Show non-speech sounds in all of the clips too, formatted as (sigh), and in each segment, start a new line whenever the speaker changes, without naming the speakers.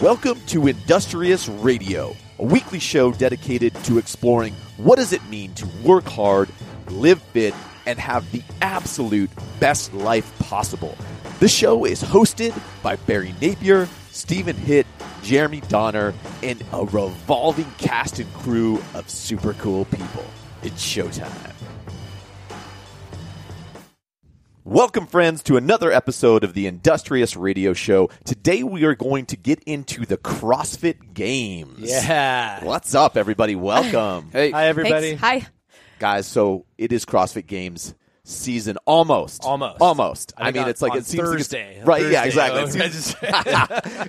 Welcome to Industrious Radio, a weekly show dedicated to exploring what does it mean to work hard, live fit, and have the absolute best life possible. The show is hosted by Barry Napier, Stephen Hitt, Jeremy Donner, and a revolving cast and crew of super cool people. It's showtime. Welcome, friends, to another episode of the Industrious Radio Show. Today we are going to get into the CrossFit Games.
Yeah.
What's up, everybody? Welcome. (laughs)
Hey. Hi, everybody.
Thanks. Hi.
Guys, so it is CrossFit Games season almost.
Almost.
Almost.
I
I, mean,
on-
it's like
on
it seems
Thursday.
Like it's, right, yeah, exactly.
Oh,
It seems-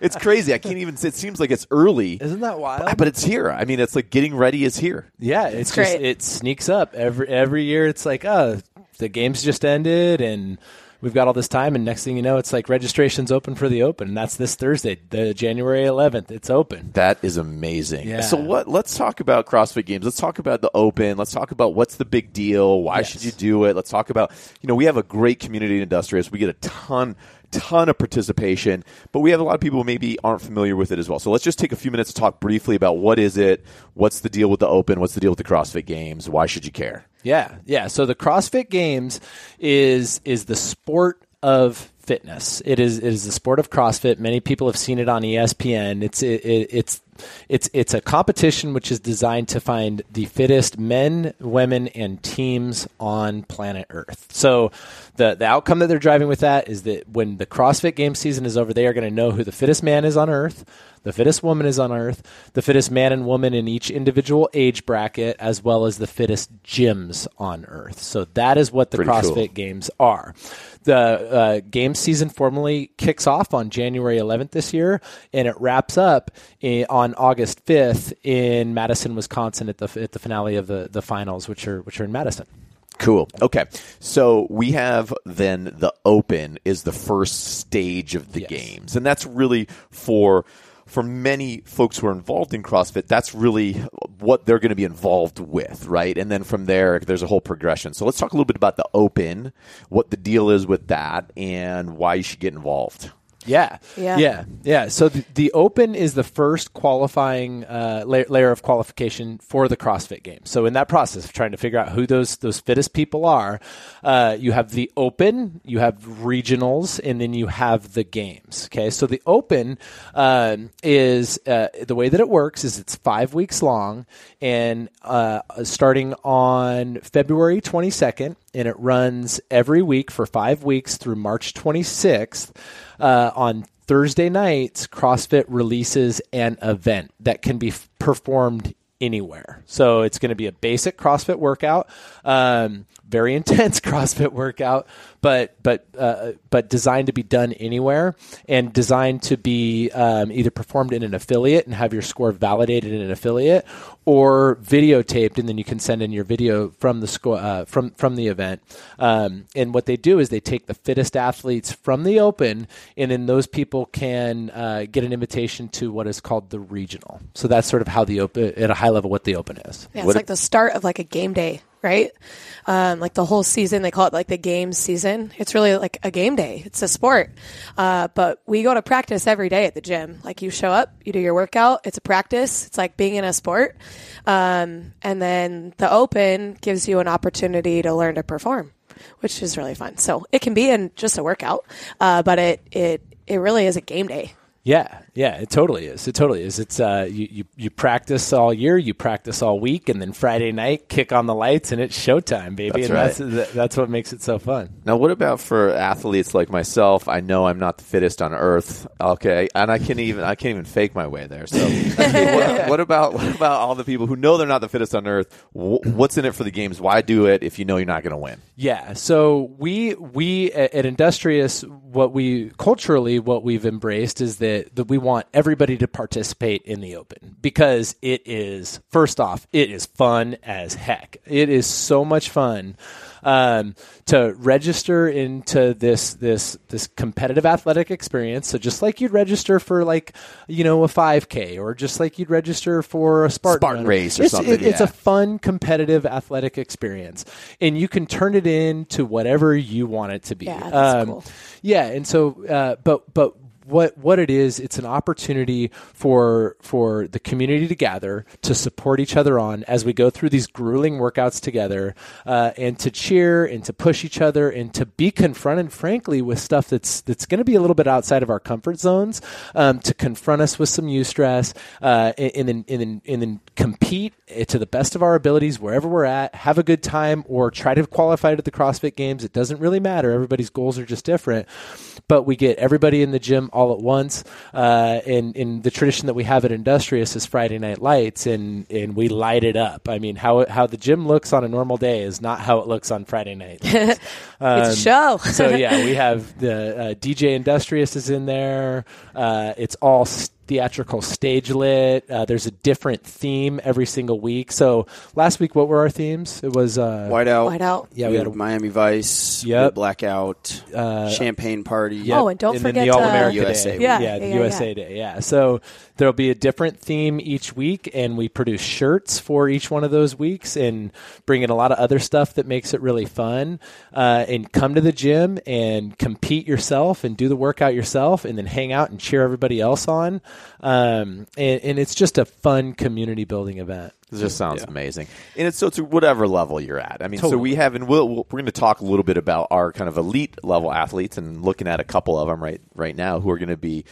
it's crazy. I can't even it seems like it's early.
Isn't that wild?
But it's here. I mean, it's like getting ready is here.
yeah, it's,
It's
just
great.
it sneaks up every every year. It's like, oh, the games just ended, and we've got all this time, and next thing you know, it's like registration's open for the Open, and that's this Thursday, the January 11th. It's open.
That is amazing.
Yeah.
So what let's talk about CrossFit Games. Let's talk about the open. Let's talk about what's the big deal. Why
Yes.
should you do it? Let's talk about, you know, we have a great community in industrious. We get a ton ton of participation, but we have a lot of people who maybe aren't familiar with it as well. So let's just take a few minutes to talk briefly about what is it? What's the deal with the open? What's the deal with the CrossFit Games? Why should you care?
Yeah, yeah. So the CrossFit Games is is the sport of fitness. It is it is the sport of CrossFit. Many people have seen it on ESPN. It's it, it, it's it's it's a competition which is designed to find the fittest men, women, and teams on planet Earth. So the the outcome that they're driving with that is that when the CrossFit Games season is over, they are going to know who the fittest man is on Earth, the fittest woman is on Earth, the fittest man and woman in each individual age bracket, as well as the fittest gyms on Earth. So that is what the
Pretty
CrossFit
cool.
Games are. The uh, game season formally kicks off on January 11th this year, and it wraps up i on August 5th in Madison, Wisconsin, at the at the finale of the, the finals, which are which are in Madison.
Cool. Okay. So we have then the open is the first stage of the
Yes.
games. And that's really for for many folks who are involved in CrossFit, that's really what they're going to be involved with, right? And then from there there's a whole progression. So let's talk a little bit about the open, what the deal is with that and why you should get involved.
Yeah,
Yeah.
yeah, yeah. So the, the Open is the first qualifying uh, la- layer of qualification for the CrossFit Games. So in that process of trying to figure out who those those fittest people are, uh, you have the Open, you have regionals, and then you have the games. Okay, so the Open um, is uh, the way that it works is it's five weeks long, and uh, starting on February twenty second and it runs every week for five weeks through March 26th. Uh, on Thursday nights, CrossFit releases an event that can be f- performed anywhere. So it's going to be a basic CrossFit workout, um, very (laughs) intense CrossFit workout, but but uh, but designed to be done anywhere and designed to be um, either performed in an affiliate and have your score validated in an affiliate, or videotaped and then you can send in your video from the score uh, from from the event. Um, and what they do is they take the fittest athletes from the open, and then those people can uh, get an invitation to what is called the regional. So that's sort of how the open at a high level what the open is.
Yeah, it's
What
like the start of like a game day, right? Um, like the whole season, they call it like the game season. It's really like a game day. It's a sport. Uh, but we go to practice every day at the gym. Like you show up, you do your workout. It's a practice. It's like being in a sport. Um, and then the open gives you an opportunity to learn to perform, which is really fun. So it can be in just a workout, uh, but it, it, it really is a game day.
Yeah, yeah, it totally is. It totally is. It's uh, you, you you practice all year, you practice all week, and then Friday night, kick on the lights, and it's showtime, baby.
That's
and
right.
that's that's what makes it so fun.
Now, what about for athletes like myself? I know I'm not the fittest on earth. Okay, and I can even I can't even fake my way there. So, (laughs) what, what about what about all the people who know they're not the fittest on earth? What's in it for the games? Why do it if you know you're not going to win?
Yeah. So we we at at Industrious, what we culturally what we've embraced is that that we want everybody to participate in the open because it is first off it is fun as heck. It is so much fun. Um, to register into this this this competitive athletic experience, so just like you'd register for like you know a 5K or just like you'd register for a Spartan,
Spartan race or
It's-
something,
it- it's a fun competitive athletic experience and you can turn it into whatever you want it to be
Yeah, that's cool.
yeah and so uh, but but what what it is, it's an opportunity for for the community to gather to support each other on as we go through these grueling workouts together, uh, and to cheer and to push each other and to be confronted, frankly, with stuff that's that's going to be a little bit outside of our comfort zones, um, to confront us with some eustress, uh, and, then and then and then compete to the best of our abilities wherever we're at, have a good time, or try to qualify to the CrossFit Games. It doesn't really matter. Everybody's goals are just different, but we get everybody in the gym all at once. Uh, and in the tradition that we have at Industrious is Friday Night Lights, and and we light it up. I mean, how how the gym looks on a normal day is not how it looks on Friday night. (laughs)
Um, it's a show.
so yeah, (laughs) we have the uh, DJ Industrious is in there. Uh, it's all. St- theatrical stage lit. Uh, there's a different theme every single week. So last week, what were our themes? It was uh,
Whiteout.
Whiteout.
Yeah, we, had, had Miami Vice.
Yep.
Blackout. Uh, Champagne Party.
Yep. Oh, and don't
and
forget
the All America
USA.
Day.
Yeah,
yeah, the
yeah,
USA
yeah.
Day. Yeah. So there'll be a different theme each week, and we produce shirts for each one of those weeks, and bring in a lot of other stuff that makes it really fun. Uh, and come to the gym and compete yourself, and do the workout yourself, and then hang out and cheer everybody else on. Um, and, and it's just a fun community building event.
It just sounds amazing, and it's so to whatever level you're at. I mean, so we have, and we'll, we'll, we're going to talk a little bit about our kind of elite level athletes, and looking at a couple of them right right now who are going to be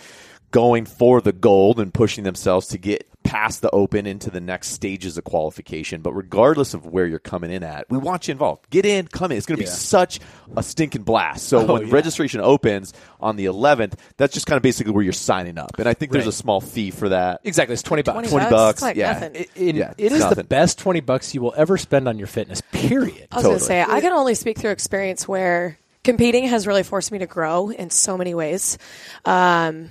going for the gold and pushing themselves to get past the open into the next stages of qualification. But regardless of where you're coming in at, we want you involved. Get in, come in. It's going to be such a stinking blast. So
Oh,
when
yeah.
registration opens on the 11th, that's just kind of basically where you're signing up, and I think there's a small fee for that.
Exactly, it's twenty bucks.
20
20
bucks,
bucks,
like
yeah.
nothing.
It, it-
Yeah, it's
is the best 20 bucks you will ever spend on your fitness, period.
I was going to say, I can only speak through experience where competing has really forced me to grow in so many ways. Um,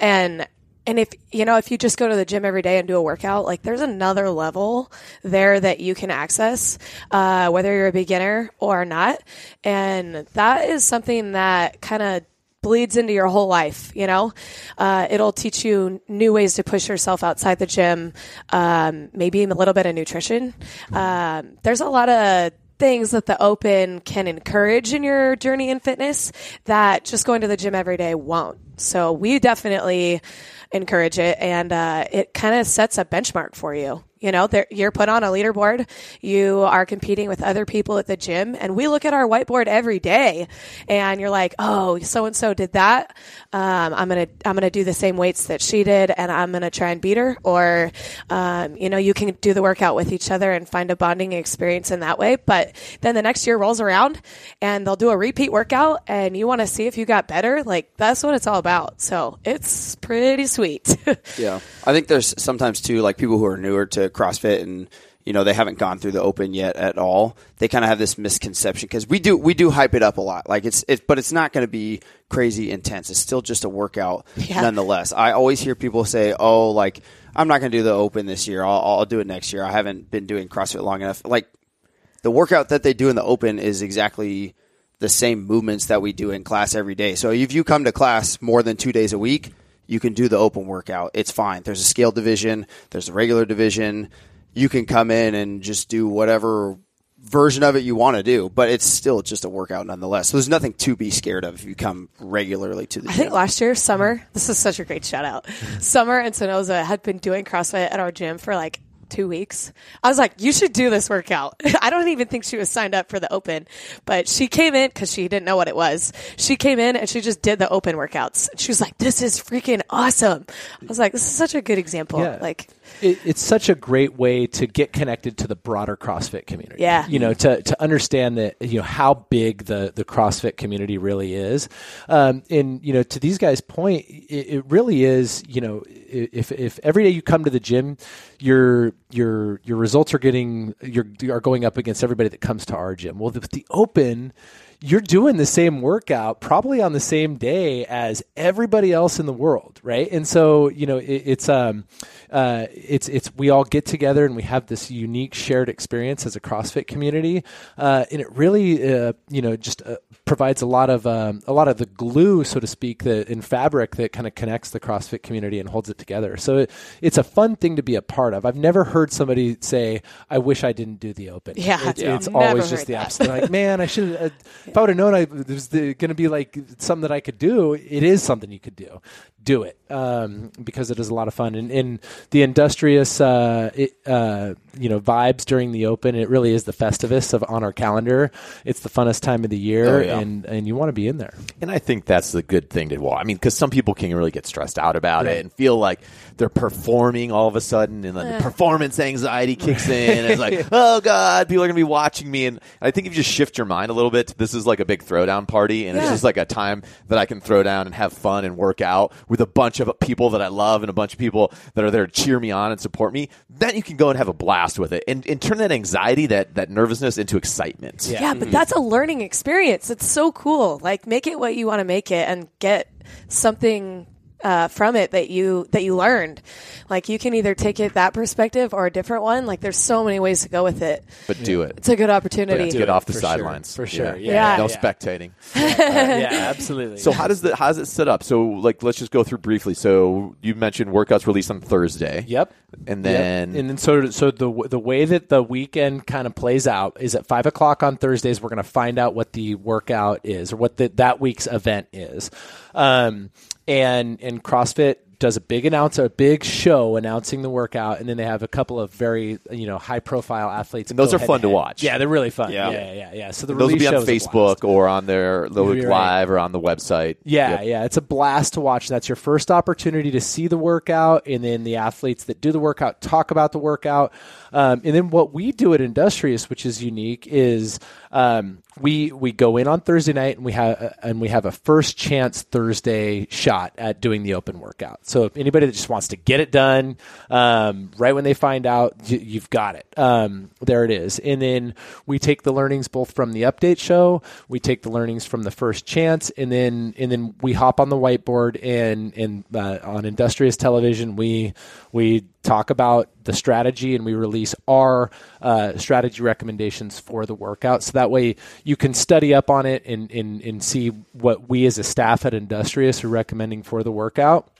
and and if you know if you just go to the gym every day and do a workout like there's another level there that you can access uh, whether you're a beginner or not. And that is something that kind of bleeds into your whole life you know? Uh, it'll teach you new ways to push yourself outside the gym um, maybe a little bit of nutrition. Um, there's a lot of things that the open can encourage in your journey in fitness that just going to the gym every day won't. So we definitely encourage it, and uh, it kind of sets a benchmark for you. You know, you're put on a leaderboard. You are competing with other people at the gym, and we look at our whiteboard every day. And you're like, "Oh, so and so did that. Um, I'm gonna I'm gonna do the same weights that she did, and I'm gonna try and beat her." Or, um, you know, you can do the workout with each other and find a bonding experience in that way. But then the next year rolls around, and they'll do a repeat workout, and you want to see if you got better. Like that's what it's all about. So it's pretty sweet. (laughs)
Yeah, I think there's sometimes too like people who are newer to CrossFit and you know they haven't gone through the open yet at all. They kind of have this misconception because we do we do hype it up a lot. Like it's it's, but it's not going to be crazy intense. It's still just a workout
Yeah.
nonetheless. I always hear people say, "Oh, like I'm not going to do the open this year. I'll, I'll do it next year. I haven't been doing CrossFit long enough." Like the workout that they do in the open is exactly the same movements that we do in class every day. So if you come to class more than two days a week, you can do the open workout. It's fine. There's a scale division, there's a regular division. You can come in and just do whatever version of it you want to do, but it's still just a workout nonetheless. So there's nothing to be scared of if you come regularly to the gym.
I think last year, Summer, this is such a great shout out. (laughs) Summer and Sonoza had been doing CrossFit at our gym for like two weeks. I was like, you should do this workout. (laughs) I don't even think she was signed up for the open, but she came in because she didn't know what it was. She came in and she just did the open workouts. She was like, this is freaking awesome. I was like, this is such a good example.
Yeah.
Like,
it, it's such a great way to get connected to the broader CrossFit community.
Yeah.
you know, to to understand that you know how big the the CrossFit community really is, um, and you know, to these guys' point, it, it really is. You know, if if every day you come to the gym, your your your results are getting you're are going up against everybody that comes to our gym. Well, with the open you're doing the same workout probably on the same day as everybody else in the world, right? And so, you know, it, it's um, uh, it's it's we all get together and we have this unique shared experience as a CrossFit community, uh, and it really, uh, you know, just uh, provides a lot of um, a lot of the glue, so to speak, that in fabric that kind of connects the CrossFit community and holds it together. So it, it's a fun thing to be a part of. I've never heard somebody say, "I wish I didn't do the open."
Yeah,
it's,
yeah.
it's
Never
always just the
that.
opposite. Like, (laughs) man, I should. Uh, if I would have known I there was going to be like something that I could do, it is something you could do. Do it um, because it is a lot of fun and, and the industrious, uh, it, uh, you know, vibes during the open. It really is the Festivus of on our calendar. It's the funnest time of the year,
Oh, yeah.
And and you want to be in there.
And I think that's the good thing to watch. I mean, because some people can really get stressed out about it and feel like they're performing all of a sudden, and then the performance anxiety kicks in. And it's like, (laughs) oh god, people are going to be watching me. And I think if you just shift your mind a little bit, this is like a big throwdown party, and it's just like a time that I can throw down and have fun and work out with a bunch of people that I love and a bunch of people that are there to cheer me on and support me. Then you can go and have a blast with it, and, and turn that anxiety, that that nervousness, into excitement.
Yeah.
Yeah, but that's a learning experience. It's so cool. Like make it what you want to make it and get something uh, from it that you that you learned. Like you can either take it that perspective or a different one. Like there's so many ways to go with it.
But do it.
It's a good opportunity.
But get off the
for sure.
sidelines
For sure.
Yeah.
Yeah.
No
Yeah.
spectating. (laughs)
yeah, absolutely.
So how does the how does it set up? So like let's just go through briefly. So you mentioned workouts released on Thursday.
Yep.
And
Yep.
then
and then so so the the way that the weekend kind of plays out is at five o'clock on Thursdays we're going to find out what the workout is or what the, that week's event is, um, and and CrossFit does a big announce a big show announcing the workout, and then they have a couple of very you know high profile athletes.
And those are fun to watch.
Yeah, they're really fun.
Yeah.
Yeah, yeah, yeah. yeah. So the
those will be on
show is a blast.
Facebook or on their
You're right.
live or on the website.
Yeah,
Yep.
yeah, it's a blast to watch. That's your first opportunity to see the workout, and then the athletes that do the workout talk about the workout. Um, and then what we do at Industrious, which is unique, is um, we we go in on Thursday night and we have and we have a first chance Thursday shot at doing the open workout. So if anybody that just wants to get it done um, right when they find out, y- you've got it. Um, there it is. And then we take the learnings both from the update show, we take the learnings from the first chance, and then and then we hop on the whiteboard and and uh, on Industrious Television we we talk about the strategy and we release our uh, strategy recommendations for the workout. So that way you can study up on it and, and, and see what we as a staff at Industrious are recommending for the workout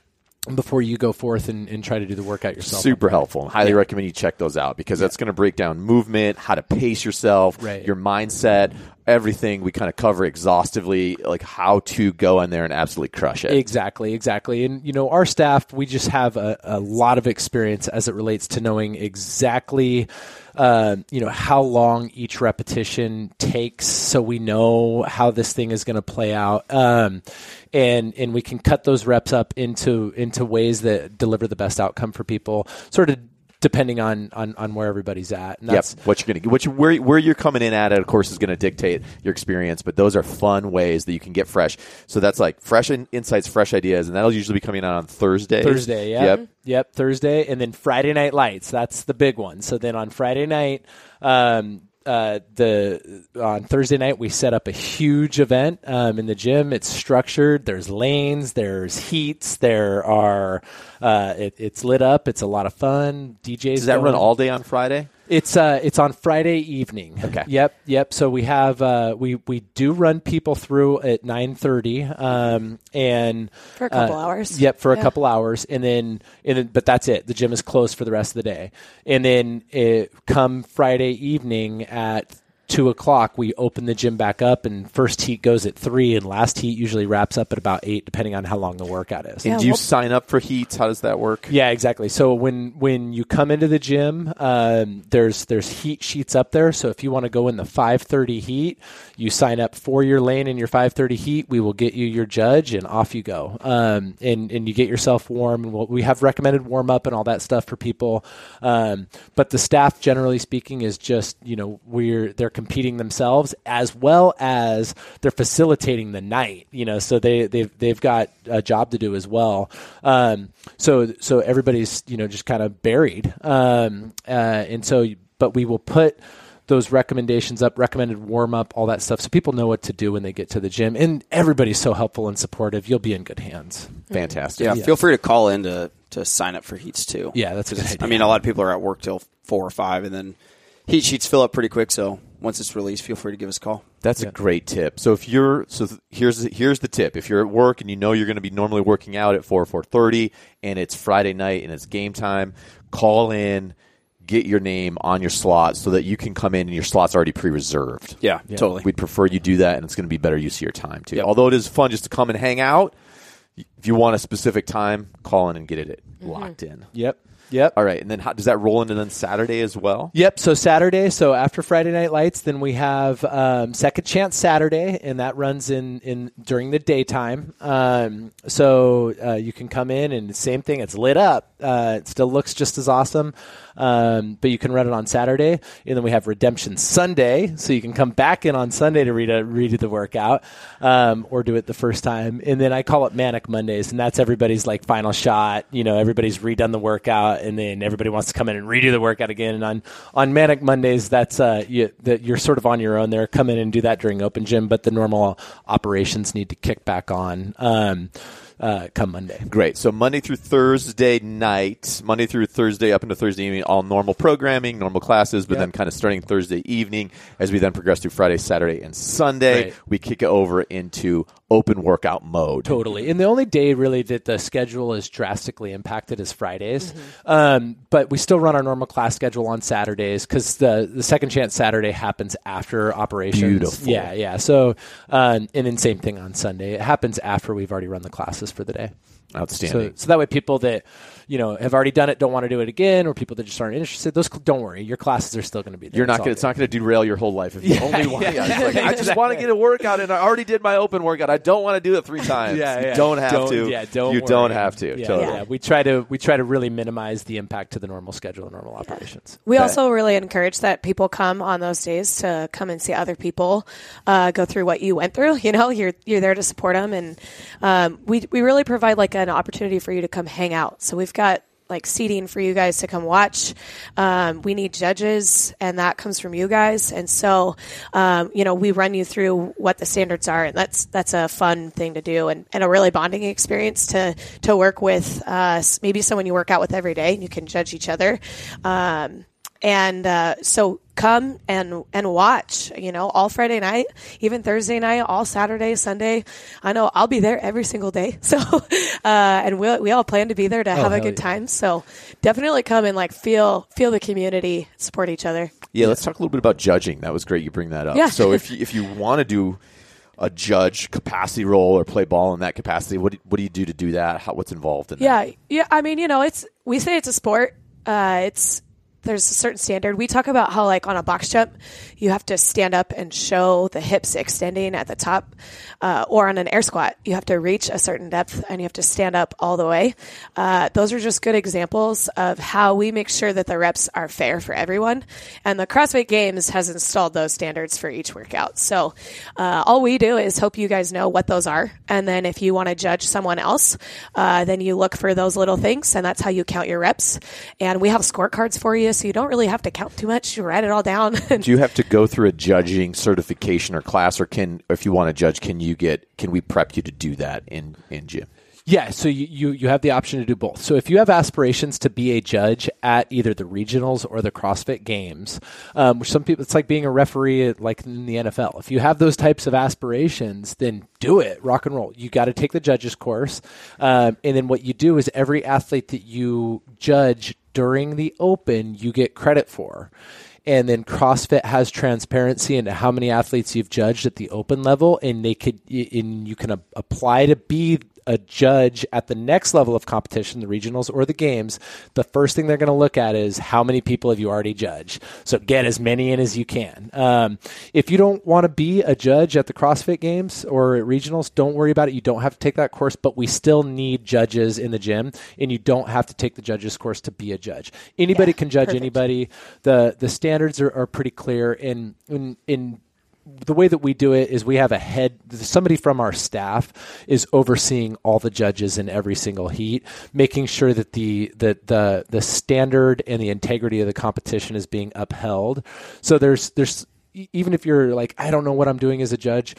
before you go forth and, and try to do the workout yourself.
Super helpful. Highly recommend you check those out because that's going to break down movement, how to pace yourself,
Right.
your mindset, everything. We kind of cover exhaustively, like how to go in there and absolutely crush it.
Exactly, exactly. And, you know, our staff, we just have a, a lot of experience as it relates to knowing exactly, uh, you know, how long each repetition takes so we know how this thing is going to play out. Um, and, and we can cut those reps up into, into ways that deliver the best outcome for people, sort of depending on, on, on where everybody's at. And
Yep.
that's,
What you're gonna, what you, where where you're coming in at, it, of course, is going to dictate your experience. But those are fun ways that you can get fresh. So that's like fresh in, insights, fresh ideas, and that'll usually be coming out on Thursday.
Thursday, yeah.
Yep.
Yep, Thursday. And then Friday Night Lights. That's the big one. So then on Friday night, um, uh, the on Thursday night we set up a huge event um, in the gym. It's structured. There's lanes. There's heats. There are. Uh, it, it's lit up. It's a lot of fun. DJs.
Does that
going.
run all day on Friday?
It's uh, it's on Friday evening.
Okay.
Yep, yep. So we have uh, we we do run people through at nine thirty, um, and
For a couple
uh,
hours.
Yep, for a couple hours, and then and then, but that's it. The gym is closed for the rest of the day, and then it, come Friday evening at two o'clock, we open the gym back up, and first heat goes at three, and last heat usually wraps up at about eight, depending on how long the workout is.
Yeah,
And do you
well-
sign up for heats? How does that work?
Yeah, exactly. So when when you come into the gym, um, there's there's heat sheets up there. So if you want to go in the 5:30 heat, you sign up for your lane in your 5:30 heat. We will get you your judge, and off you go. Um, and and you get yourself warm. And we'll, we have recommended warm up and all that stuff for people. Um, but the staff, generally speaking, is just you know we're they're competing themselves as well as they're facilitating the night. You know, so they they've they've got a job to do as well. Um, so so everybody's you know just kind of buried. Um, uh, and so, but we will put those recommendations up, recommended warm up, all that stuff, so people know what to do when they get to the gym. And everybody's so helpful and supportive. You'll be in good hands.
Fantastic.
Yeah, feel free to call in to, to sign up for heats too.
Yeah, that's a good idea.
I mean, a lot of people are at work till four or five, and then heat sheets fill up pretty quick. So once it's released, feel free to give us a call.
That's a great tip. So if you're so th- here's here's the tip. If you're at work and you know you're going to be normally working out at 4 4:30 and it's Friday night and it's game time, call in, get your name on your slot so that you can come in and your slot's already pre-reserved.
Yeah, totally.
We'd prefer you do that and it's going to be better use of your time too.
Yep.
Although it is fun just to come and hang out, if you want a specific time, call in and get it mm-hmm. locked in.
Yep. Yep.
All right, and then how, does that roll into then Saturday as well?
Yep. So Saturday, so after Friday Night Lights, then we have um, Second Chance Saturday, and that runs in in during the daytime. Um, so uh, you can come in and the same thing. It's lit up. Uh, it still looks just as awesome, um, but you can run it on Saturday, and then we have Redemption Sunday, so you can come back in on Sunday to read a, redo the workout um, or do it the first time. And then I call it Manic Mondays, and that's everybody's like final shot. You know, everybody's redone the workout, and then everybody wants to come in and redo the workout again. And on on Manic Mondays, that's uh, you, that you're sort of on your own there. Come in and do that during open gym, but the normal operations need to kick back on. Um, uh, come Monday.
Great. So Monday through Thursday night, Monday through Thursday up into Thursday evening, all normal programming, normal classes, but
Yep.
then kind of starting Thursday evening as we then progress through Friday, Saturday, and Sunday,
Right.
we kick it over into open workout mode.
Totally. And the only day really that the schedule is drastically impacted is Fridays. Um, but we still run our normal class schedule on Saturdays because the, the second chance Saturday happens after operations.
Beautiful.
Yeah, yeah. So, um, and then same thing on Sunday. It happens after we've already run the classes for the day.
Outstanding.
So, so that way, people that you know have already done it don't want to do it again, or people that just aren't interested. Those don't worry, your classes are still going to be there.
You're not
It's
gonna, it's not going to derail your whole life if you
Yeah,
only want. (laughs)
yeah.
Yeah, it's like, I just want to get a workout, and I already did my open workout. I don't want to do it three (laughs) times.
Yeah,
you don't have to.
Yeah, don't.
You
worry.
don't have to.
Yeah,
totally.
yeah. We try to we try to really minimize the impact to the normal schedule and normal operations.
We
Okay.
also really encourage that people come on those days to come and see other people uh, go through what you went through. (laughs) You know, you're you're there to support them, and um, we we really provide like an opportunity for you to come hang out. So we've got like seating for you guys to come watch. Um, we need judges, and that comes from you guys. And so, um, you know, we run you through what the standards are, and that's that's a fun thing to do, and, and a really bonding experience to to work with. Uh, maybe someone you work out with every day, and you can judge each other. Um, and uh, so come and and watch you know all friday night even thursday night all saturday sunday i know i'll be there every single day (laughs) so uh, and we we all plan to be there to have a good
yeah.
time so definitely come and like feel feel the community support each other
Yeah, let's talk a little bit about judging. That was great you bring that up.
Yeah.
So if (laughs) you, if you want to do a judge capacity role or play ball in that capacity, what do, what do you do to do that? How, what's involved in that?
Yeah, yeah. I mean, you know, it's we say it's a sport. Uh, it's there's a certain standard. We talk about how like on a box jump, you have to stand up and show the hips extending at the top, uh, or on an air squat, you have to reach a certain depth and you have to stand up all the way. Uh, those are just good examples of how we make sure that the reps are fair for everyone. And the CrossFit Games has installed those standards for each workout. So uh, all we do is hope you guys know what those are, and then if you want to judge someone else, uh, then you look for those little things, and that's how you count your reps. And we have scorecards for you, so you don't really have to count too much. You write it all down. (laughs)
Do you have to go through a judging certification or class, or can if you want to judge, can you get can we prep you to do that in in gym?
Yeah, so you, you, you have the option to do both. So if you have aspirations to be a judge at either the regionals or the CrossFit Games, um, which some people it's like being a referee at, like in the NFL. If you have those types of aspirations, then do it, rock and roll. You got to take the judges course, um, and then what you do is every athlete that you judge during the Open, you get credit for. And then CrossFit has transparency into how many athletes you've judged at the open level, and they could, and you can apply to be a judge at the next level of competition, the regionals or the games. The first thing they're going to look at is how many people have you already judged. So get as many in as you can. Um, if you don't want to be a judge at the CrossFit Games or at regionals, don't worry about it. You don't have to take that course, but we still need judges in the gym, and you don't have to take the judges course to be a judge. Anybody
Yeah,
can judge
perfect.
anybody. The the standards are, are pretty clear. In in in the way that we do it is we have a head somebody from our staff is overseeing all the judges in every single heat making sure that the the the, the standard and the integrity of the competition is being upheld. So there's there's even if you're like I don't know what I'm doing as a judge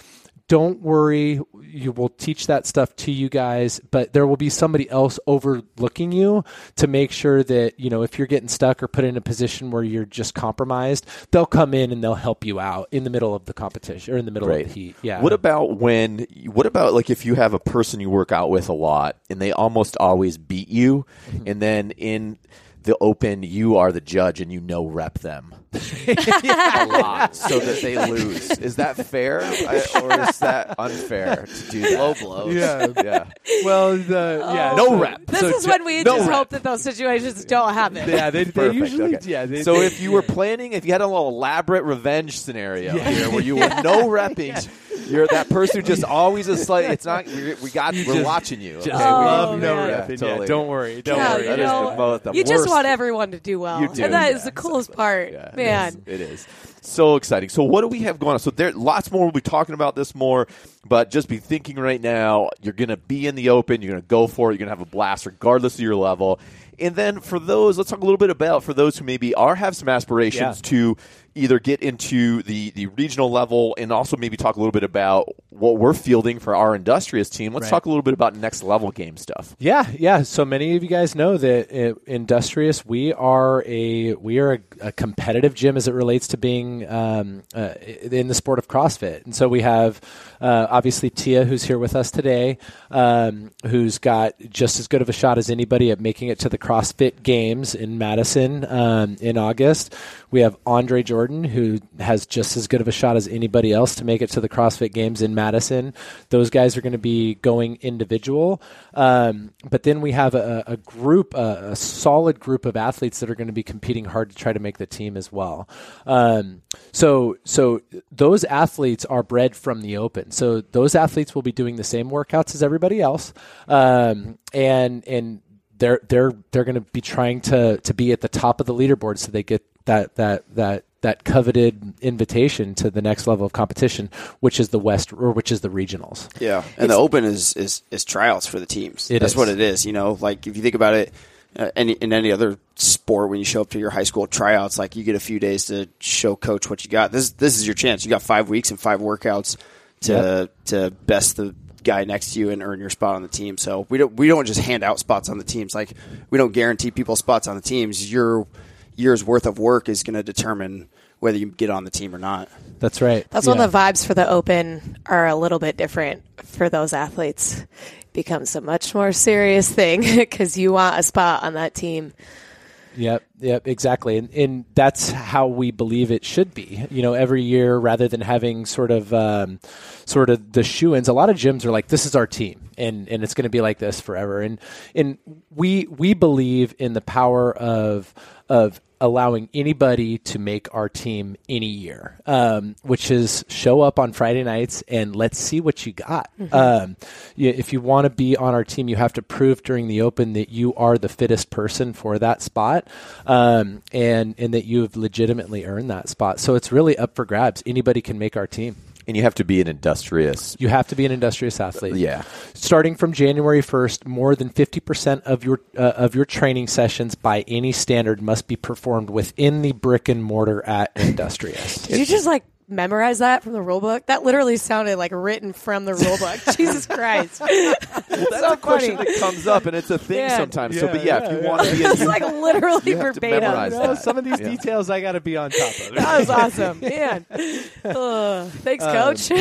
don't worry. You will teach that stuff to you guys, but there will be somebody else overlooking you to make sure that, you know, if you're getting stuck or put in a position where you're just compromised, they'll come in and they'll help you out in the middle of the competition or in the middle
Right.
of the heat. Yeah.
What about when? What about like if you have a person you work out with a lot and they almost always beat you,
Mm-hmm.
and then in the open you are the judge and you no rep them (laughs) (laughs) a lot so that they lose. Is that fair I, or is that unfair to do that?
Low blows.
Yeah.
Yeah.
Well, the, yeah. Oh.
No
so-
rep.
This
so
is
ju-
when we
no
just
rep.
hope that those situations don't happen.
Yeah, they, they
Perfect.
usually,
okay.
yeah. They,
so
they-
if you were planning, if you had a little elaborate revenge scenario here, where you (laughs) were no repping, you're that (laughs) person who just always is like, it's not. We, we got. we're
just-
watching you. okay?
Oh,
We-
love no.
Yeah,
Yeah,
totally.
don't worry. Don't
Yeah,
worry.
you
That is
know,
the mo- the
you just want everyone to do well.
You do,
And that
yeah,
is the coolest part.
Yeah,
Man.
is. It is. So exciting. So what do we have going on? So there lots more we'll be talking about this more, but just be thinking right now, you're gonna be in the open, you're gonna go for it, you're gonna have a blast regardless of your level. And then for those, let's talk a little bit about for those who maybe are have some aspirations
Yeah.
to either get into the the regional level and also maybe talk a little bit about what we're fielding for our industrious team. Let's
Right.
talk a little bit about next level game stuff.
Yeah, yeah. So many of you guys know that uh, Industrious, we are a we are a, a competitive gym as it relates to being um, uh, in the sport of CrossFit. And so we have uh, obviously Tia, who's here with us today, um, who's got just as good of a shot as anybody at making it to the CrossFit Games in Madison um, in August. We have Andre Jordan, who has just as good of a shot as anybody else to make it to the CrossFit Games in Madison. Those guys are going to be going individual. Um, but then we have a, a group, a, a solid group of athletes that are going to be competing hard to try to make the team as well. Um, so, so those athletes are bred from the open. So those athletes will be doing the same workouts as everybody else, um, and and they're they're they're going to be trying to to be at the top of the leaderboard so they get that that that that coveted invitation to the next level of competition, which is the West or which is the regionals.
Yeah, and the open is, is is trials for the teams. That's
is.
what it is. You know, like if you think about it, uh, any in any other sport, when you show up to your high school tryouts, like you get a few days to show coach what you got. This this is your chance. You got five weeks and five workouts to to best the guy next to you and earn your spot on the team. So we don't we don't just hand out spots on the teams. Like we don't guarantee people spots on the teams. Your year's worth of work is going to determine whether you get on the team or not.
That's right.
That's when the vibes for the open are a little bit different for those athletes. Becomes a much more serious thing (laughs) because you want a spot on that team.
Yep, yep, exactly, and, and that's how we believe it should be. You know, every year, rather than having sort of, um, sort of the shoe-ins. A lot of gyms are like, "This is our team," and and it's going to be like this forever. And and we we believe in the power of of allowing anybody to make our team any year, um, which is show up on Friday nights and let's see what you got. Um, you, if you want to be on our team, you have to prove during the open that you are the fittest person for that spot, um, and and that you have legitimately earned that spot. So it's really up for grabs. Anybody can make our team.
And you have to be an industrious.
You have to be an industrious athlete.
Yeah.
Starting from January 1st, more than 50% of your uh, of your training sessions by any standard must be performed within the brick and mortar at Industrious.
Did you just like memorize that from the rule book? That literally sounded like written from the rule book. (laughs) Jesus Christ.
That's (laughs)
so
a question that comes up, and it's a thing
Yeah.
sometimes. so, but yeah,
yeah,
if you
yeah.
want to be, (laughs) in,
It's
you,
like literally
you have to
verbatim.
memorize
No,
that.
some of these
Yeah.
details I got to be on top of.
That was awesome, man. Ugh. thanks,
Um,
coach.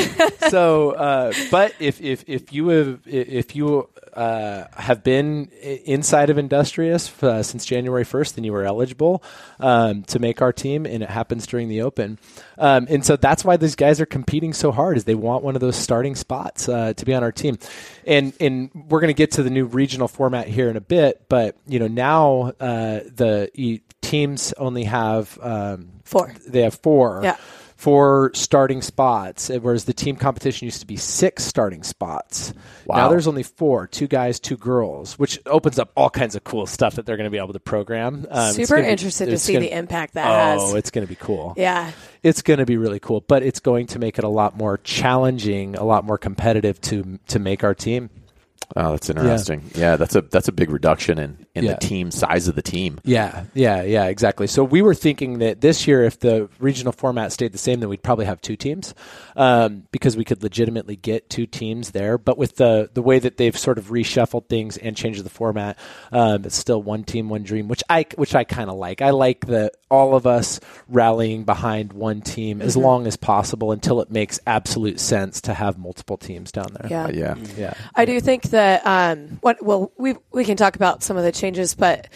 so, uh, but if if if you have if you uh, have been inside of Industrious uh, since January first, then you were eligible um, to make our team, and it happens during the Open. Um, and so that's why these guys are competing so hard, is they want one of those starting spots uh, to be on our team. And and we're going to get to the new regional format here in a bit, but you know now uh, the teams only have um,
Four.
They have four
Yeah.
Four starting spots, uh, whereas the team competition used to be six starting spots.
Wow.
Now there's only four: two guys, two girls, which opens up all kinds of cool stuff that they're going to be able to program. Um,
Super
gonna be-
interested to see
gonna-
the impact that
Oh,
has.
Oh, it's going to be cool.
Yeah.
It's going to be really cool, but it's going to make it a lot more challenging, a lot more competitive to to make our team.
Oh, that's interesting. Yeah. that's a that's a big reduction in in
Yeah.
the team size of the team.
Yeah, yeah, yeah, exactly. So we were thinking that this year, if the regional format stayed the same, then we'd probably have two teams um, because we could legitimately get two teams there. But with the the way that they've sort of reshuffled things and changed the format, um, it's still one team, one dream, which I which I kind of like. I like the all of us rallying behind one team as long as possible until it makes absolute sense to have multiple teams down there.
Yeah.
Uh, yeah.
yeah.
I do think that um, what well we we can talk about some of the changes, but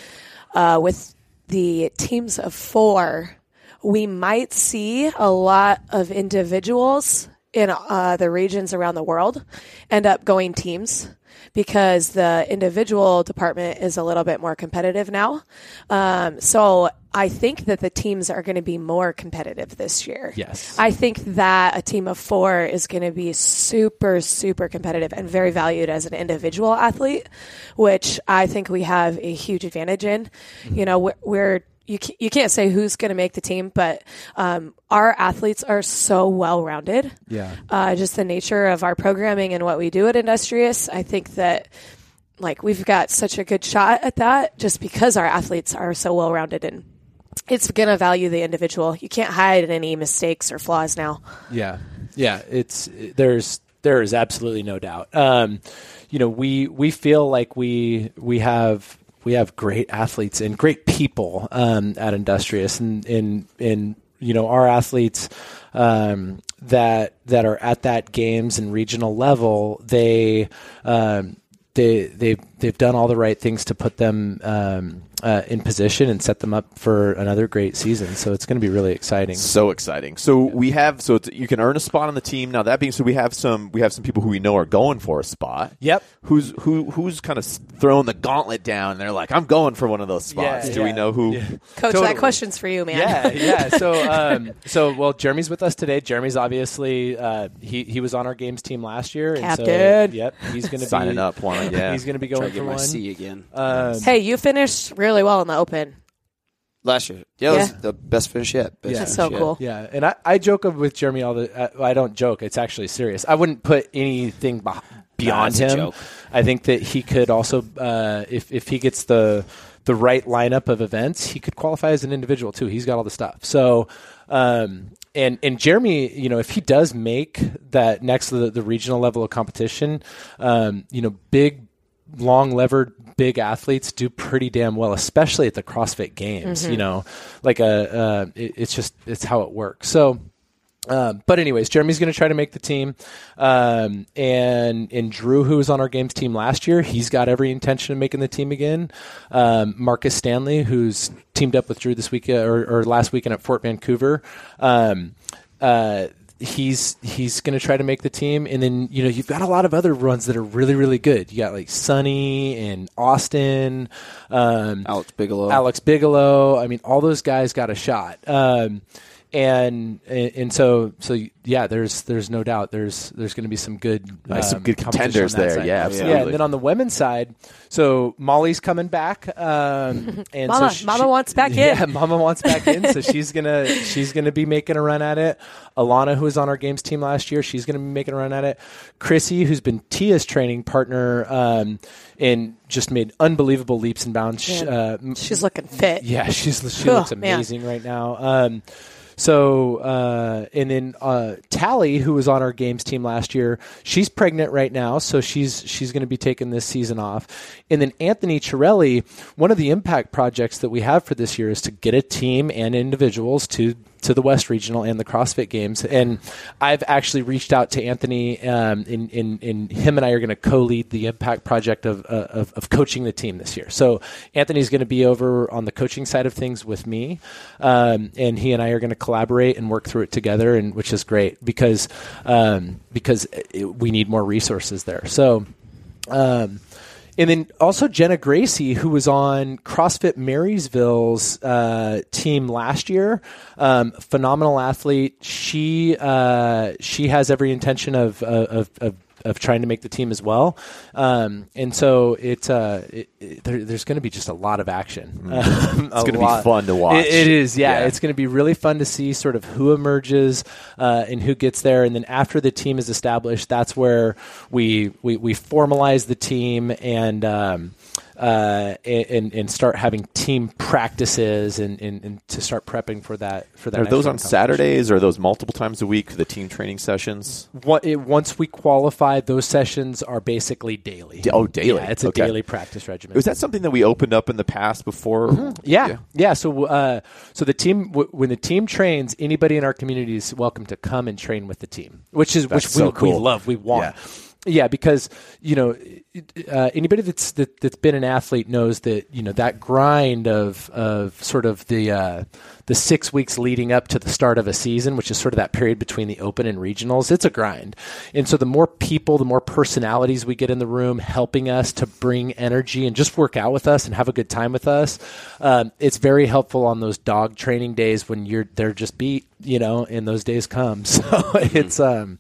uh, with the teams of four, we might see a lot of individuals in uh, the regions around the world end up going teams because the individual department is a little bit more competitive now. Um, so I think that the teams are going to be more competitive this year.
Yes.
I think that a team of four is going to be super, super competitive and very valued as an individual athlete, which I think we have a huge advantage in. You know, we're, we're you can't, you can't say who's going to make the team, but um, our athletes are so well rounded.
Yeah.
Uh, just the nature of our programming and what we do at Industrious, I think that like we've got such a good shot at that just because our athletes are so well rounded and it's going to value the individual. You can't hide any mistakes or flaws now.
Yeah, yeah. It's there's there is absolutely no doubt. Um, you know, we we feel like we we have we have great athletes and great people um, at Industrious, and in in you know our athletes um, that that are at that games and regional level, they. Um, they they they've done all the right things to put them um, uh, in position and set them up for another great season. So it's going to be really exciting.
So exciting. So we have so it's, you can earn a spot on the team. Now that being said, we have some we have some people who we know are going for a spot.
Yep.
Who's who who's kind of throwing the gauntlet down? And they're like, I'm going for one of those spots.
Yeah,
Do we know who?
Yeah.
Coach,
Totally.
that question's for you, man.
Yeah, yeah. (laughs) So, um, so well, Jeremy's with us today. Jeremy's obviously uh, he he was on our games team last year. And so, yep, he's going to
Signing
be
up, wanna- yeah. (laughs)
he's going to be going
to get
for
my
one.
C again.
Um,
Hey, you finished really well in the open.
Last year, yeah, it was
Yeah.
the best finish yet. Best
Yeah.
That's
finish
so
yet.
cool.
Yeah, and I, I joke with Jeremy all the. I, I don't joke; it's actually serious. I wouldn't put anything beh- beyond
it's a
him.
joke.
I think that he could also, uh, if if he gets the the right lineup of events, he could qualify as an individual too. He's got all the stuff. So, um, and and Jeremy, you know, if he does make that next the, the regional level of competition, um, you know, big long levered big athletes do pretty damn well, especially at the CrossFit Games. You know, like a uh, it, it's just it's how it works. So. Um, but anyways, Jeremy's going to try to make the team, um, and and Drew, who was on our games team last year, he's got every intention of making the team again. Um, Marcus Stanley, who's teamed up with Drew this week uh, or, or last weekend at Fort Vancouver, um, uh, he's he's going to try to make the team. And then you know you've got a lot of other runs that are really really good. You got like Sunny and Austin, um,
Alex Bigelow.
Alex Bigelow. I mean, all those guys got a shot. Um, and and so so yeah, there's there's no doubt there's there's going to be some good
Nice, some
um,
good contenders there.
side.
Yeah,
Yeah, and then on the women's side, so Molly's coming back, um, (laughs) and
Mama-
so she-
Mama wants back (laughs) in.
Yeah, Mama wants back in, so she's gonna (laughs) she's gonna be making a run at it. Alana, who was on our games team last year, she's gonna be making a run at it. Chrissy, who's been Tia's training partner, um, and just made unbelievable leaps and bounds.
Man,
Uh,
She's looking fit.
yeah, she's she
Oh,
looks
man.
amazing right now. Um, so uh, and then uh, Tally, who was on our games team last year, she's pregnant right now, so she's she's going to be taking this season off. And then Anthony Chirelli, one of the impact projects that we have for this year is to get a team and individuals to to the West Regional and the CrossFit Games. And I've actually reached out to Anthony, um, in, in, in him and I are going to co-lead the impact project of, uh, of, of coaching the team this year. So Anthony's going to be over on the coaching side of things with me. Um, and he and I are going to collaborate and work through it together and which is great because, um, because it, we need more resources there. So, um, and then also Jenna Gracie, who was on CrossFit Marysville's uh, team last year, um, phenomenal athlete. She uh, she has every intention of of, of of trying to make the team as well. Um, and so it, uh, it, it there, there's going to be just a lot of action.
Mm. (laughs) it's going to be fun to watch.
It, it is, yeah,
Yeah.
It's going to be really fun to see sort of who emerges uh, and who gets there. And then after the team is established, that's where we we, we formalize the team and. Um, uh, and and start having team practices and, and, and to start prepping for that for that.
Are those on. Saturdays or are those multiple times a week? For the team training sessions.
What, it, once we qualify, those sessions are basically daily.
Oh, daily.
Yeah, it's a
Okay.
daily practice regimen.
Was that something that we opened up in the past before?
Mm-hmm. Yeah, yeah. So, uh, so the team w- when the team trains, anybody in our community is welcome to come and train with the team, which is
That's
which
so
we,
cool.
we love, we want.
Yeah.
Yeah. because you know uh, anybody that's that, that's been an athlete knows that you know that grind of of sort of the uh, the six weeks leading up to the start of a season, which is sort of that period between the open and regionals. It's a grind, and so the more people, the more personalities we get in the room, helping us to bring energy and just work out with us and have a good time with us. Um, it's very helpful on those dog training days when you're they're just beat, you know, and those days come. (laughs) So it's um,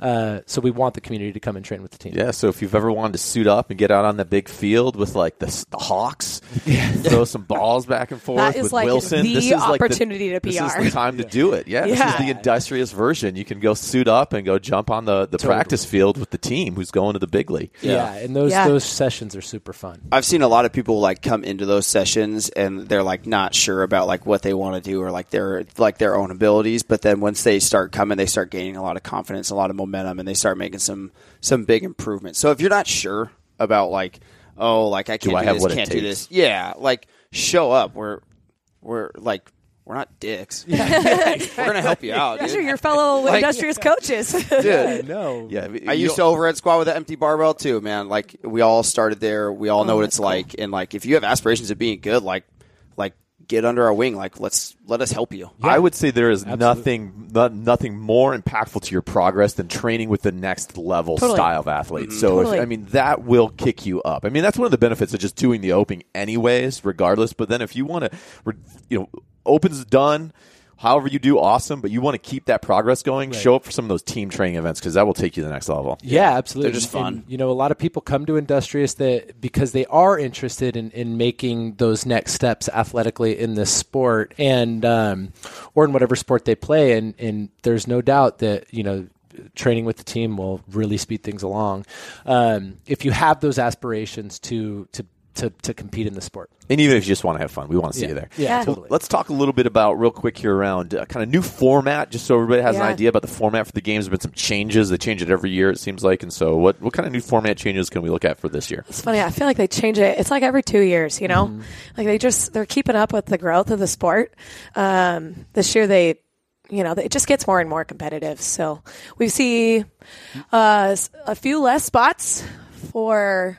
uh, so we want the community to come and train with the team.
Yeah, so if you've ever wanted to suit up and get out on the big field with like the, the Hawks, (laughs) throw some balls back and forth
That is
with
like
Wilson,
the
this is like
opportunity to
This is the time to do it. Yeah, this is the industrious version. You can go suit up and go jump on the, the practice field with the team who's going to the big league.
Yeah, and those
Yeah.
those sessions are super fun.
I've seen a lot of people like come into those sessions and they're like not sure about like what they want to do or like their like their own abilities, but then once they start coming, they start gaining a lot of confidence, a lot of momentum, and they start making some some big improvements. So if you're not sure about like oh like I can't do,
I have
this,
what
can't do this, yeah, like show up. We're we're like we're not dicks. (laughs) we're gonna help you out.
These
dude.
are your fellow
Like-
industrious coaches. (laughs)
Dude,
no.
Yeah,
I used to overhead squat with an empty barbell too, man. Like we all started there. We all know oh, what it's like. And like if you have aspirations of being good, like like get under our wing. Like let's let us help you.
I would say there is nothing no, nothing more impactful to your progress than training with the next level
Totally.
style of athlete. Mm-hmm. So
Totally.
if, I mean that will kick you up. I mean that's one of the benefits of just doing the opening anyways, regardless. But then if you want to, you know, opens done. However you do, awesome. But you want to keep that progress going. Show up for some of those team training events because that will take you to the next level.
Yeah, absolutely.
They're just
And,
fun.
you know, a lot of people come to Industrious that because they are interested in, in making those next steps athletically in this sport and um, or in whatever sport they play. And, and there's no doubt that, you know, training with the team will really speed things along. Um, if you have those aspirations to, to, to, to compete in the sport.
And even if you just want to have fun, we want to see
Yeah.
you there.
Yeah,
Yeah.
totally.
Let's talk a little bit about real quick here around uh, kind of new format, just so everybody has an idea about the format for the games. There's been some changes; they change it every year, it seems like. And so, what what kind of new format changes can we look at for this year?
It's funny. I feel like they change it. It's like every two years, you know,
Mm-hmm.
like they just they're keeping up with the growth of the sport. Um, this year they, you know, it just gets more and more competitive. So we see uh, s- a few less spots for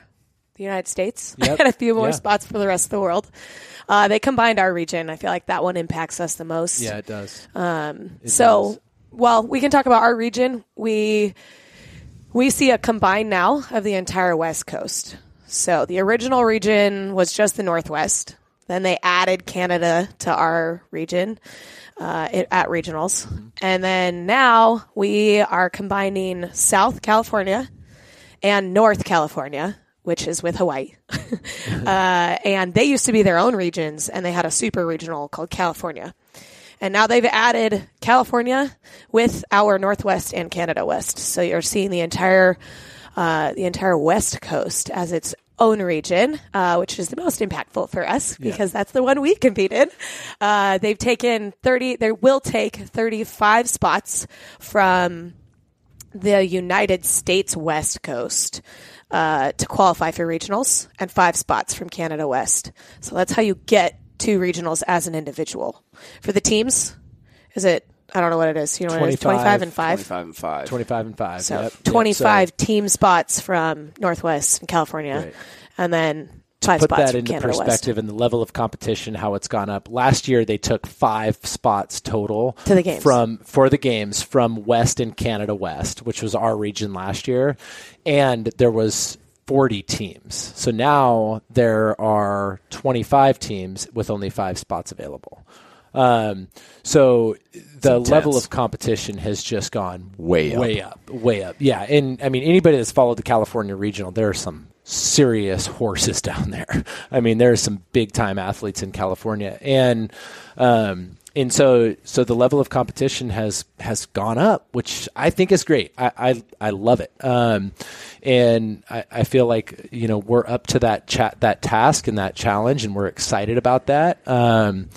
the United States (laughs)
Yep.
and a few more
Yeah.
spots for the rest of the world. Uh, they combined our region. I feel like that one impacts us the most.
Yeah, it does.
Um,
It
so,
does.
well, we can talk about our region. We we see a combine now of the entire West Coast. So the original region was just the Northwest. Then they added Canada to our region uh, it, at regionals, and then now we are combining South California and North California, which is with Hawaii. (laughs) uh, and they used to be their own regions, and they had a super regional called California. And now they've added California with our Northwest and Canada West. So you're seeing the entire uh, the entire West Coast as its own region, uh, which is the most impactful for us because that's the one we competed. Uh, they've taken 30, they will take 35 spots from the United States West Coast uh, to qualify for regionals and five spots from Canada West. So that's how you get to regionals as an individual. For the teams, is it, I don't know what it is. You know what it is?
25,
25 and 5?
Twenty five and five.
25 and 5.
So
Yep. Yep.
25 team spots from Northwest and California.
Right.
And then five
put that into
Canada West.
perspective and the level of competition, how it's gone up. Last year, they took five spots total
To the games.
from for the games from West and Canada West, which was our region last year, and there was 40 teams. So now there are 25 teams with only five spots available. Um, so the level of competition has just gone
Way up.
way up, way up. Yeah, and I mean anybody that's followed the California regional, there are some serious horses (laughs) down there. I mean, there are some big time athletes in California, and um, and so so the level of competition has has gone up, which I think is great. I I, I love it, um, and I, I feel like you know we're up to that chat that task and that challenge, and we're excited about that. Um,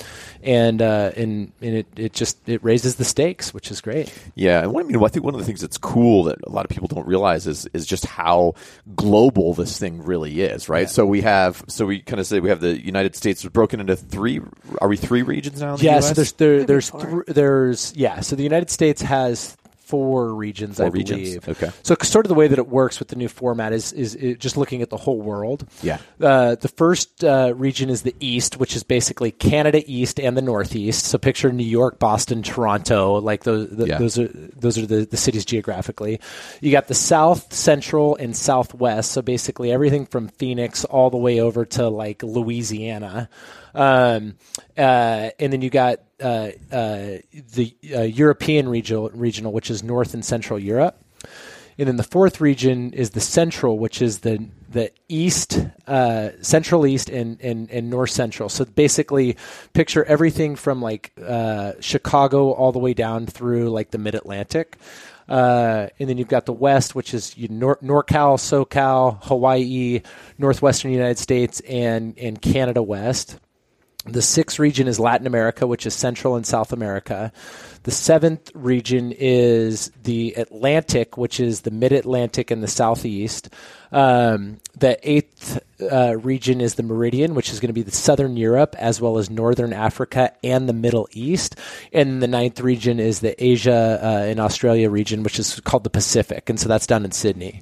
and uh, and and it, it just it raises the stakes, which is great.
Yeah, and what I mean, I think one of the things that's cool that a lot of people don't realize is is just how global this thing really is, right? So we have, so we kind of say we have the United States broken into three. Are we three regions now? In the
Yeah,
US?
so there's there, there's
four.
thr there's yeah. So the United States has four regions, I
Four regions,
believe.
okay.
So sort of the way that it works with the new format is is, is just looking at the whole world.
Yeah.
Uh, the first uh, region is the East, which is basically Canada East and the Northeast. So picture New York, Boston, Toronto, like those. The,
Yeah.
Those are those are the, the cities geographically. You got the South, Central, and Southwest. So basically everything from Phoenix all the way over to like Louisiana. Um, uh, and then you got uh, uh, the uh, European regional, regional, which is North and Central Europe. And then the fourth region is the central, which is the the east, uh, central east, and, and, and north central. So basically, picture everything from like uh, Chicago all the way down through like the mid Atlantic. Uh, and then you've got the west, which is you Nor- NorCal, SoCal, Hawaii, northwestern United States, and and Canada West. The sixth region is Latin America, which is Central and South America. The seventh region is the Atlantic, which is the Mid Atlantic and the Southeast. Um, the eighth uh, region is the Meridian, which is going to be the Southern Europe as well as Northern Africa and the Middle East. And the ninth region is the Asia uh, and Australia region, which is called the Pacific, and so that's down in Sydney.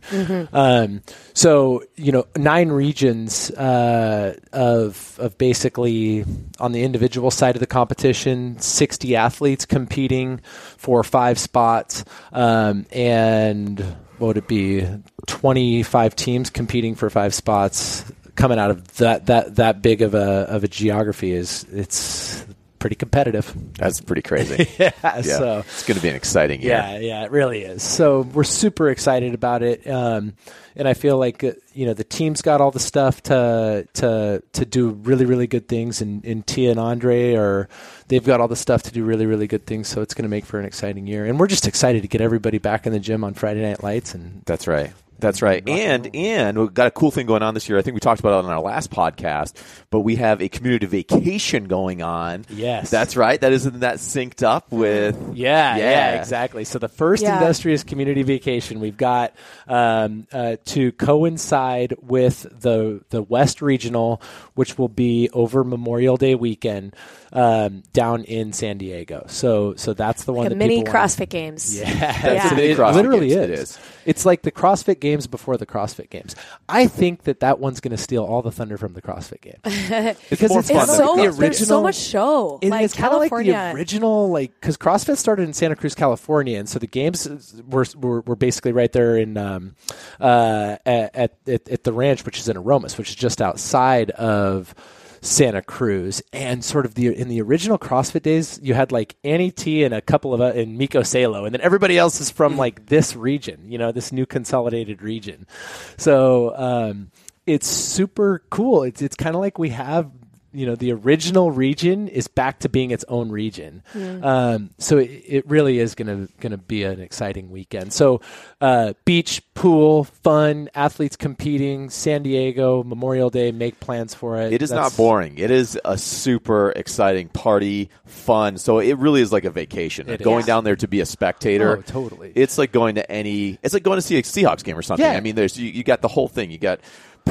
Um, so you know, nine regions uh, of of basically on the individual side of the competition, sixty athletes competing for five spots, um, and what would it be? Twenty five teams competing for five spots. Coming out of that that that big of a of a geography is it's pretty competitive.
That's pretty crazy. (laughs)
yeah,
yeah,
so
it's going to be an exciting year.
yeah, yeah, it really is. So we're super excited about it, um, and I feel like uh, you know the team's got all the stuff to to to do really really good things, and, and Tia and Andre are they've got all the stuff to do really really good things. So it's going to make for an exciting year, and we're just excited to get everybody back in the gym on Friday Night Lights, and
That's right. That's right. And and we've got a cool thing going on this year. I think we talked about it on our last podcast, but we have a community vacation going on.
Yes.
That's right. That isn't that synced up with
Yeah, yeah,
Yeah.
exactly. So the first
Yeah.
industrious community vacation we've got um, uh, to coincide with the the West Regional, which will be over Memorial Day weekend um, down in San Diego. So so that's the one
The
that
mini
people wanna-
CrossFit Games. (laughs)
Yeah,
That's
the
it,
mini
it
CrossFit
literally
Games.
is.
It is.
It's like the CrossFit Games before the CrossFit Games. I think that that one's going to steal all the thunder from the CrossFit Games (laughs) because
more
it's,
It's so
the
the
CrossFit
there's so much show.
and
like
it's kind of like the original, like because CrossFit started in Santa Cruz, California, and so the games were were, were basically right there in um, uh, at, at at the ranch, which is in Aromas, which is just outside of Santa Cruz. And sort of the in the original CrossFit days, you had like Annie T and a couple of uh, and Mikko Salo, and then everybody else is from like this region, you know, this new consolidated region. So um, it's super cool. It's it's kind of like we have you know the original region is back to being its own region um, so it, it really is gonna gonna be an exciting weekend so uh, beach pool fun athletes competing san diego memorial day make plans for it
It is
That's-
not boring. It is a super exciting party, fun. So it really is like a vacation.
It
going
is.
down there to be a spectator.
Oh, totally.
It's like going to any. It's like going to see a Seahawks game or something.
Yeah.
I mean, there's you, you got the whole thing. You got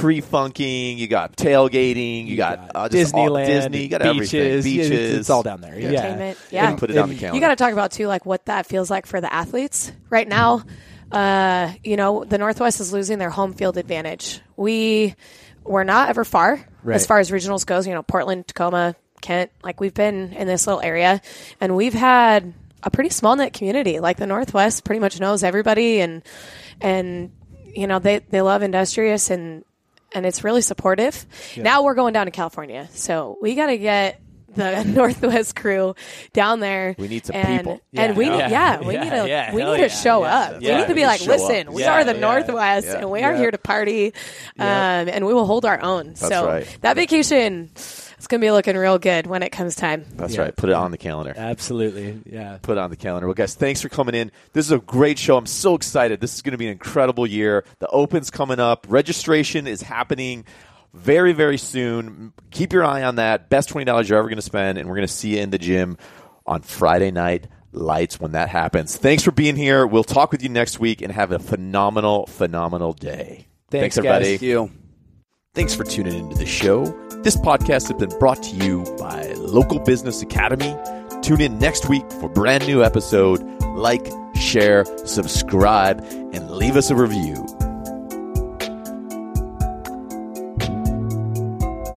pre-funking. You got tailgating. You, got, uh, just all-
disneyland
Disney. You got
beaches
everything. Beaches.
it's, it's all down there yeah,
Entertainment. Yeah.
Put it on the calendar.
You got to talk about too, like what that feels like for the athletes right now. Uh, you know, the Northwest is losing their home field advantage. We were not ever far
Right.
as far as regionals goes. You know, Portland, Tacoma, Kent. Like we've been in this little area, and we've had a pretty small knit community. Like the Northwest pretty much knows everybody, and and you know they they love industrious and and it's really supportive. Now we're going down to California, so we got to get the (laughs) Northwest crew down there.
We need some
and,
people.
and we need,
Yeah.
yeah, (laughs) we
Yeah,
need to
yeah,
we need to
yeah,
show
yeah.
up.
Yeah,
we need to be like,
to show up.
listen, we
Yeah,
are the
yeah,
Northwest,
yeah.
and we are
Yeah.
here to party, um, and we will hold our own. so
right.
that vacation, it's going to be looking real good when it comes time.
That's
Yeah.
right. Put it on the calendar.
Absolutely. Yeah.
Put it on the calendar. Well, guys, thanks for coming in. This is a great show. I'm so excited. This is going to be an incredible year. The Open's coming up. Registration is happening very, very soon. Keep your eye on that. Best $20 you're ever going to spend, and we're going to see you in the gym on Friday night lights when that happens. Thanks for being here. We'll talk with you next week and have a phenomenal, phenomenal day.
Thanks,
everybody.
guys.
Thank you.
Thanks for tuning into the show. This podcast has been brought to you by Local Business Academy. Tune in next week for brand new episode. Like, share, subscribe, and leave us a review.